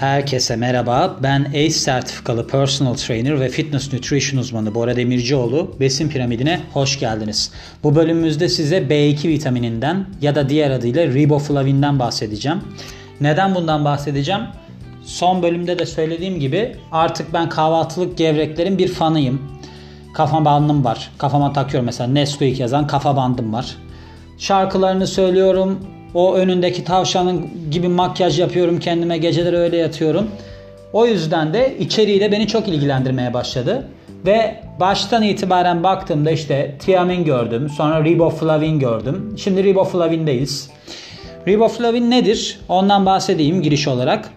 Herkese merhaba. Ben ACE sertifikalı personal trainer ve fitness nutrition uzmanı Bora Demircioğlu. Besin piramidine hoş geldiniz. Bu bölümümüzde size B2 vitamininden ya da diğer adıyla riboflavinden bahsedeceğim. Neden bundan bahsedeceğim? Son bölümde de söylediğim gibi artık ben kahvaltılık gevreklerin bir fanıyım. Kafa bandım var. Kafama takıyorum mesela Nesquik yazan kafa bandım var. Şarkılarını söylüyorum, o önündeki tavşanın gibi makyaj yapıyorum kendime geceleri öyle yatıyorum. O yüzden de içeriği beni çok ilgilendirmeye başladı. Ve baştan itibaren baktığımda işte tiamin gördüm. Sonra riboflavin gördüm. Şimdi riboflavindeyiz. Riboflavin nedir? Ondan bahsedeyim giriş olarak.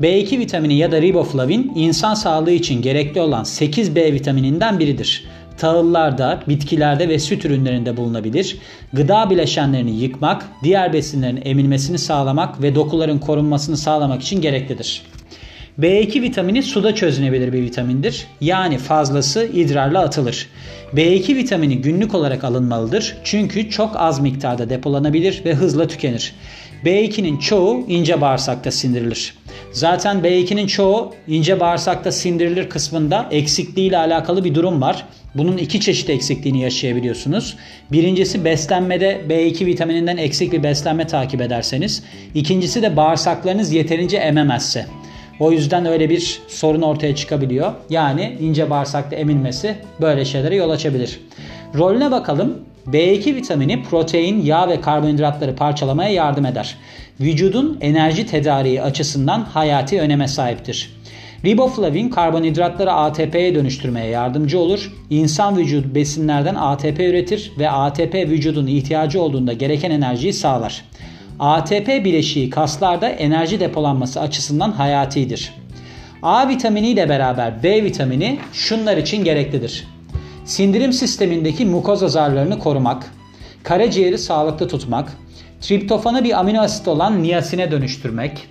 B2 vitamini ya da riboflavin insan sağlığı için gerekli olan 8 B vitamininden biridir tahıllarda, bitkilerde ve süt ürünlerinde bulunabilir. Gıda bileşenlerini yıkmak, diğer besinlerin emilmesini sağlamak ve dokuların korunmasını sağlamak için gereklidir. B2 vitamini suda çözünebilir bir vitamindir. Yani fazlası idrarla atılır. B2 vitamini günlük olarak alınmalıdır. Çünkü çok az miktarda depolanabilir ve hızla tükenir. B2'nin çoğu ince bağırsakta sindirilir. Zaten B2'nin çoğu ince bağırsakta sindirilir kısmında eksikliği ile alakalı bir durum var. Bunun iki çeşit eksikliğini yaşayabiliyorsunuz. Birincisi beslenmede B2 vitamininden eksik bir beslenme takip ederseniz. İkincisi de bağırsaklarınız yeterince ememezse. O yüzden öyle bir sorun ortaya çıkabiliyor. Yani ince bağırsakta emilmesi böyle şeylere yol açabilir. Rolüne bakalım. B2 vitamini protein, yağ ve karbonhidratları parçalamaya yardım eder. Vücudun enerji tedariği açısından hayati öneme sahiptir. Riboflavin karbonhidratları ATP'ye dönüştürmeye yardımcı olur. İnsan vücudu besinlerden ATP üretir ve ATP vücudun ihtiyacı olduğunda gereken enerjiyi sağlar. ATP bileşiği kaslarda enerji depolanması açısından hayatidir. A vitamini ile beraber B vitamini şunlar için gereklidir. Sindirim sistemindeki mukoza zarlarını korumak, karaciğeri sağlıklı tutmak, triptofanı bir amino asit olan niyasine dönüştürmek,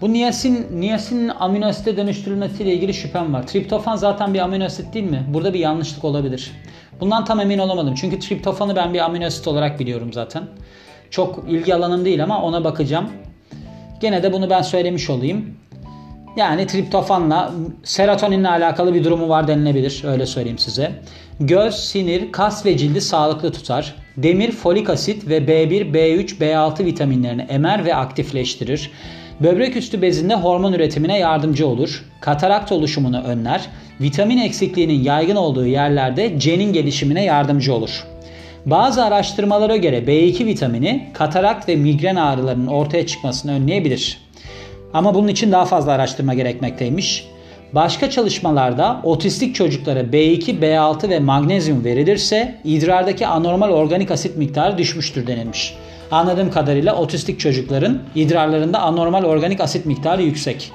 bu niyasin, niyasinin amino asite dönüştürülmesiyle ilgili şüphem var. Triptofan zaten bir amino asit değil mi? Burada bir yanlışlık olabilir. Bundan tam emin olamadım. Çünkü triptofanı ben bir amino asit olarak biliyorum zaten. Çok ilgi alanım değil ama ona bakacağım. Gene de bunu ben söylemiş olayım. Yani triptofanla serotoninle alakalı bir durumu var denilebilir. Öyle söyleyeyim size. Göz, sinir, kas ve cildi sağlıklı tutar. Demir, folik asit ve B1, B3, B6 vitaminlerini emer ve aktifleştirir. Böbrek üstü bezinde hormon üretimine yardımcı olur. Katarakt oluşumunu önler. Vitamin eksikliğinin yaygın olduğu yerlerde cenin gelişimine yardımcı olur. Bazı araştırmalara göre B2 vitamini katarakt ve migren ağrılarının ortaya çıkmasını önleyebilir. Ama bunun için daha fazla araştırma gerekmekteymiş. Başka çalışmalarda otistik çocuklara B2, B6 ve magnezyum verilirse idrardaki anormal organik asit miktarı düşmüştür denilmiş. Anladığım kadarıyla otistik çocukların idrarlarında anormal organik asit miktarı yüksek.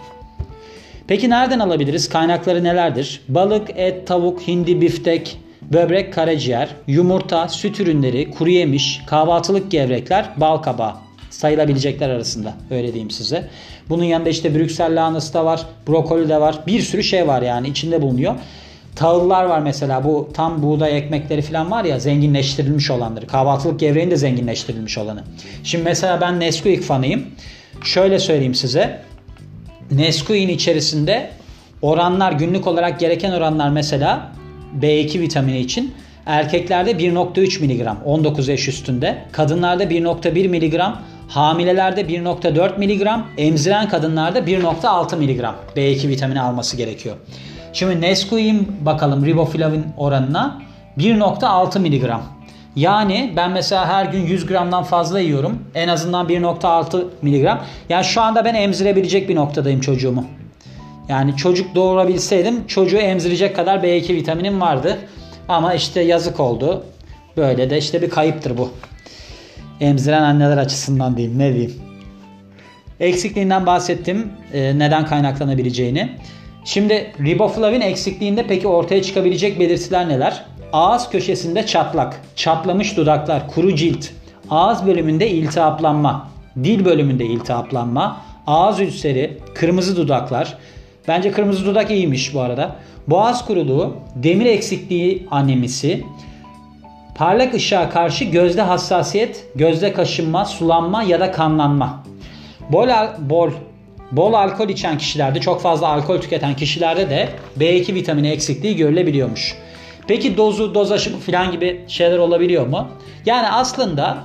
Peki nereden alabiliriz? Kaynakları nelerdir? Balık, et, tavuk, hindi, biftek, böbrek, karaciğer, yumurta, süt ürünleri, kuru yemiş, kahvaltılık gevrekler, bal kabağı sayılabilecekler arasında öyle diyeyim size. Bunun yanında işte Brüksel lahanası da var, brokoli de var. Bir sürü şey var yani içinde bulunuyor. Tahıllar var mesela bu tam buğday ekmekleri falan var ya zenginleştirilmiş olanları. Kahvaltılık gevreğin de zenginleştirilmiş olanı. Şimdi mesela ben Nesquik fanıyım. Şöyle söyleyeyim size. Nesquik'in içerisinde oranlar günlük olarak gereken oranlar mesela B2 vitamini için erkeklerde 1.3 mg 19 yaş üstünde, kadınlarda 1.1 mg, hamilelerde 1.4 mg, emziren kadınlarda 1.6 mg B2 vitamini alması gerekiyor. Şimdi Nesquik'in bakalım riboflavin oranına 1.6 mg. Yani ben mesela her gün 100 gramdan fazla yiyorum. En azından 1.6 mg. Yani şu anda ben emzirebilecek bir noktadayım çocuğumu. Yani çocuk doğurabilseydim çocuğu emzirecek kadar B2 vitaminim vardı. Ama işte yazık oldu. Böyle de işte bir kayıptır bu. Emziren anneler açısından diyeyim ne diyeyim. Eksikliğinden bahsettim. Ee, neden kaynaklanabileceğini. Şimdi riboflavin eksikliğinde peki ortaya çıkabilecek belirtiler neler? Ağız köşesinde çatlak, çatlamış dudaklar, kuru cilt, ağız bölümünde iltihaplanma, dil bölümünde iltihaplanma, ağız ülseri, kırmızı dudaklar. Bence kırmızı dudak iyiymiş bu arada. Boğaz kuruluğu, demir eksikliği anemisi, parlak ışığa karşı gözde hassasiyet, gözde kaşınma, sulanma ya da kanlanma. Bol, bol, bol alkol içen kişilerde, çok fazla alkol tüketen kişilerde de B2 vitamini eksikliği görülebiliyormuş. Peki dozu, doz aşımı falan gibi şeyler olabiliyor mu? Yani aslında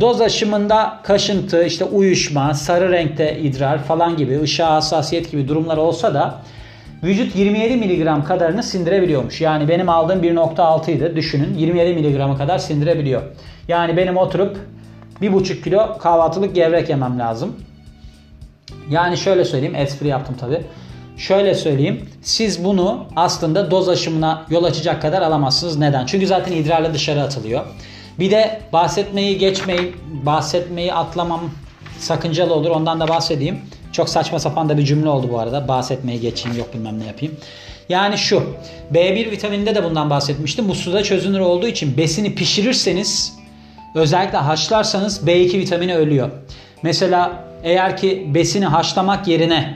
doz aşımında kaşıntı, işte uyuşma, sarı renkte idrar falan gibi, ışığa hassasiyet gibi durumlar olsa da vücut 27 mg kadarını sindirebiliyormuş. Yani benim aldığım 1.6 idi. Düşünün 27 mg'a kadar sindirebiliyor. Yani benim oturup 1.5 kilo kahvaltılık gevrek yemem lazım. Yani şöyle söyleyeyim, espri yaptım tabi. Şöyle söyleyeyim, siz bunu aslında doz aşımına yol açacak kadar alamazsınız. Neden? Çünkü zaten idrarla dışarı atılıyor. Bir de bahsetmeyi geçmeyi, bahsetmeyi atlamam sakıncalı olur. Ondan da bahsedeyim. Çok saçma sapan da bir cümle oldu bu arada. Bahsetmeyi geçeyim yok bilmem ne yapayım. Yani şu B1 vitamininde de bundan bahsetmiştim. Bu suda çözünür olduğu için besini pişirirseniz özellikle haşlarsanız B2 vitamini ölüyor. Mesela eğer ki besini haşlamak yerine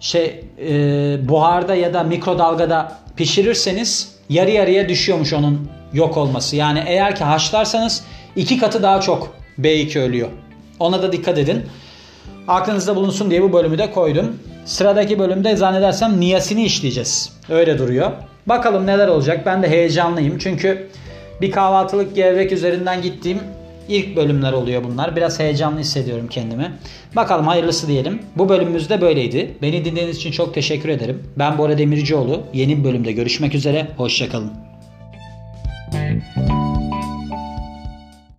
şey e, buharda ya da mikrodalgada pişirirseniz yarı yarıya düşüyormuş onun yok olması. Yani eğer ki haşlarsanız iki katı daha çok B2 ölüyor. Ona da dikkat edin. Aklınızda bulunsun diye bu bölümü de koydum. Sıradaki bölümde zannedersem niyasini işleyeceğiz. Öyle duruyor. Bakalım neler olacak. Ben de heyecanlıyım. Çünkü bir kahvaltılık gevrek üzerinden gittiğim ilk bölümler oluyor bunlar. Biraz heyecanlı hissediyorum kendimi. Bakalım hayırlısı diyelim. Bu bölümümüz de böyleydi. Beni dinlediğiniz için çok teşekkür ederim. Ben Bora Demircioğlu. Yeni bir bölümde görüşmek üzere. Hoşçakalın.